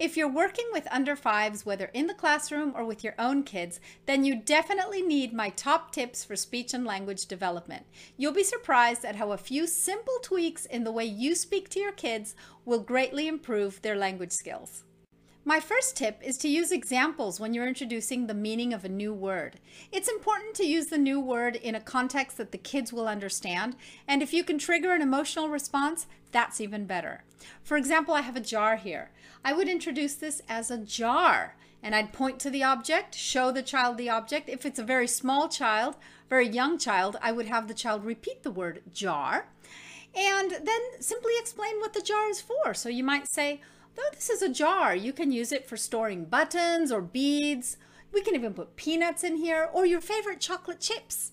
If you're working with under fives, whether in the classroom or with your own kids, then you definitely need my top tips for speech and language development. You'll be surprised at how a few simple tweaks in the way you speak to your kids will greatly improve their language skills. My first tip is to use examples when you're introducing the meaning of a new word. It's important to use the new word in a context that the kids will understand, and if you can trigger an emotional response, that's even better. For example, I have a jar here. I would introduce this as a jar, and I'd point to the object, show the child the object. If it's a very small child, very young child, I would have the child repeat the word jar, and then simply explain what the jar is for. So you might say, Though this is a jar, you can use it for storing buttons or beads. We can even put peanuts in here or your favorite chocolate chips.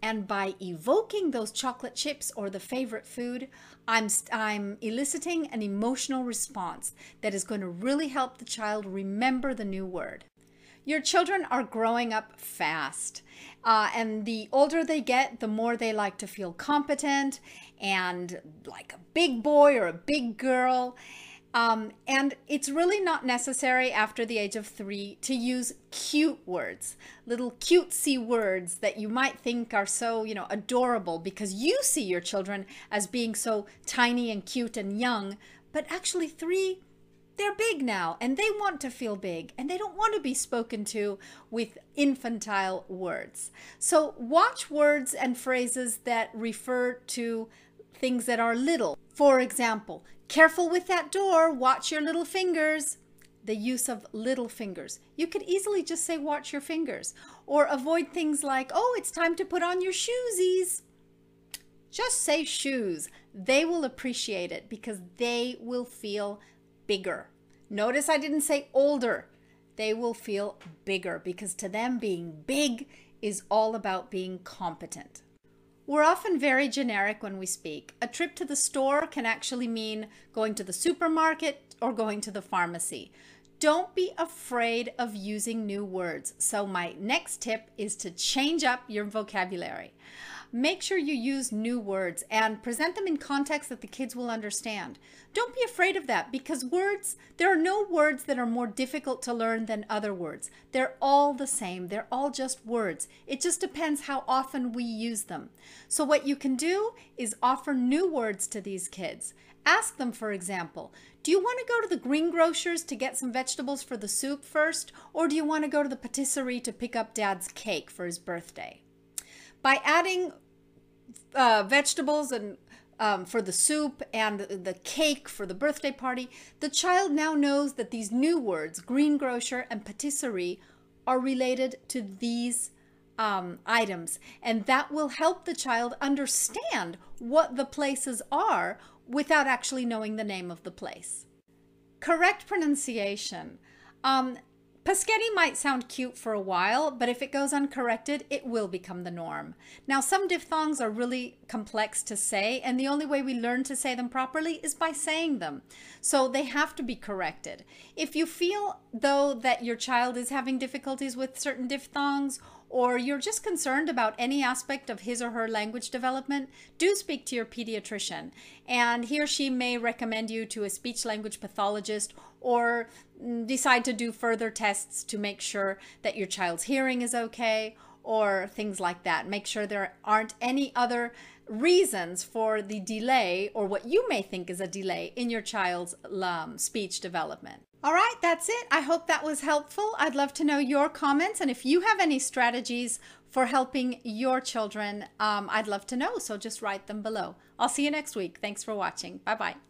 And by evoking those chocolate chips or the favorite food, I'm, I'm eliciting an emotional response that is going to really help the child remember the new word. Your children are growing up fast. Uh, and the older they get, the more they like to feel competent and like a big boy or a big girl. Um, and it's really not necessary after the age of three to use cute words, little cutesy words that you might think are so, you know, adorable because you see your children as being so tiny and cute and young. But actually, three, they're big now and they want to feel big and they don't want to be spoken to with infantile words. So watch words and phrases that refer to things that are little. For example, Careful with that door, watch your little fingers. The use of little fingers. You could easily just say, watch your fingers, or avoid things like, oh, it's time to put on your shoesies. Just say shoes. They will appreciate it because they will feel bigger. Notice I didn't say older. They will feel bigger because to them being big is all about being competent. We're often very generic when we speak. A trip to the store can actually mean going to the supermarket or going to the pharmacy. Don't be afraid of using new words. So my next tip is to change up your vocabulary. Make sure you use new words and present them in context that the kids will understand. Don't be afraid of that because words, there are no words that are more difficult to learn than other words. They're all the same. They're all just words. It just depends how often we use them. So what you can do is offer new words to these kids. Ask them, for example, do you want to go to the greengrocers to get some vegetables for the soup first, or do you want to go to the patisserie to pick up dad's cake for his birthday? By adding uh, vegetables and um, for the soup and the cake for the birthday party, the child now knows that these new words, greengrocer and patisserie, are related to these um, items. And that will help the child understand what the places are without actually knowing the name of the place. Correct pronunciation. Um, Paschetti might sound cute for a while, but if it goes uncorrected, it will become the norm. Now, some diphthongs are really complex to say, and the only way we learn to say them properly is by saying them. So they have to be corrected. If you feel, though, that your child is having difficulties with certain diphthongs or you're just concerned about any aspect of his or her language development, do speak to your pediatrician. And he or she may recommend you to a speech language pathologist or decide to do further tests to make sure that your child's hearing is okay or things like that. Make sure there aren't any other reasons for the delay or what you may think is a delay in your child's um, speech development. All right, that's it. I hope that was helpful. I'd love to know your comments and if you have any strategies for helping your children, um, I'd love to know. So just write them below. I'll see you next week. Thanks for watching. Bye bye.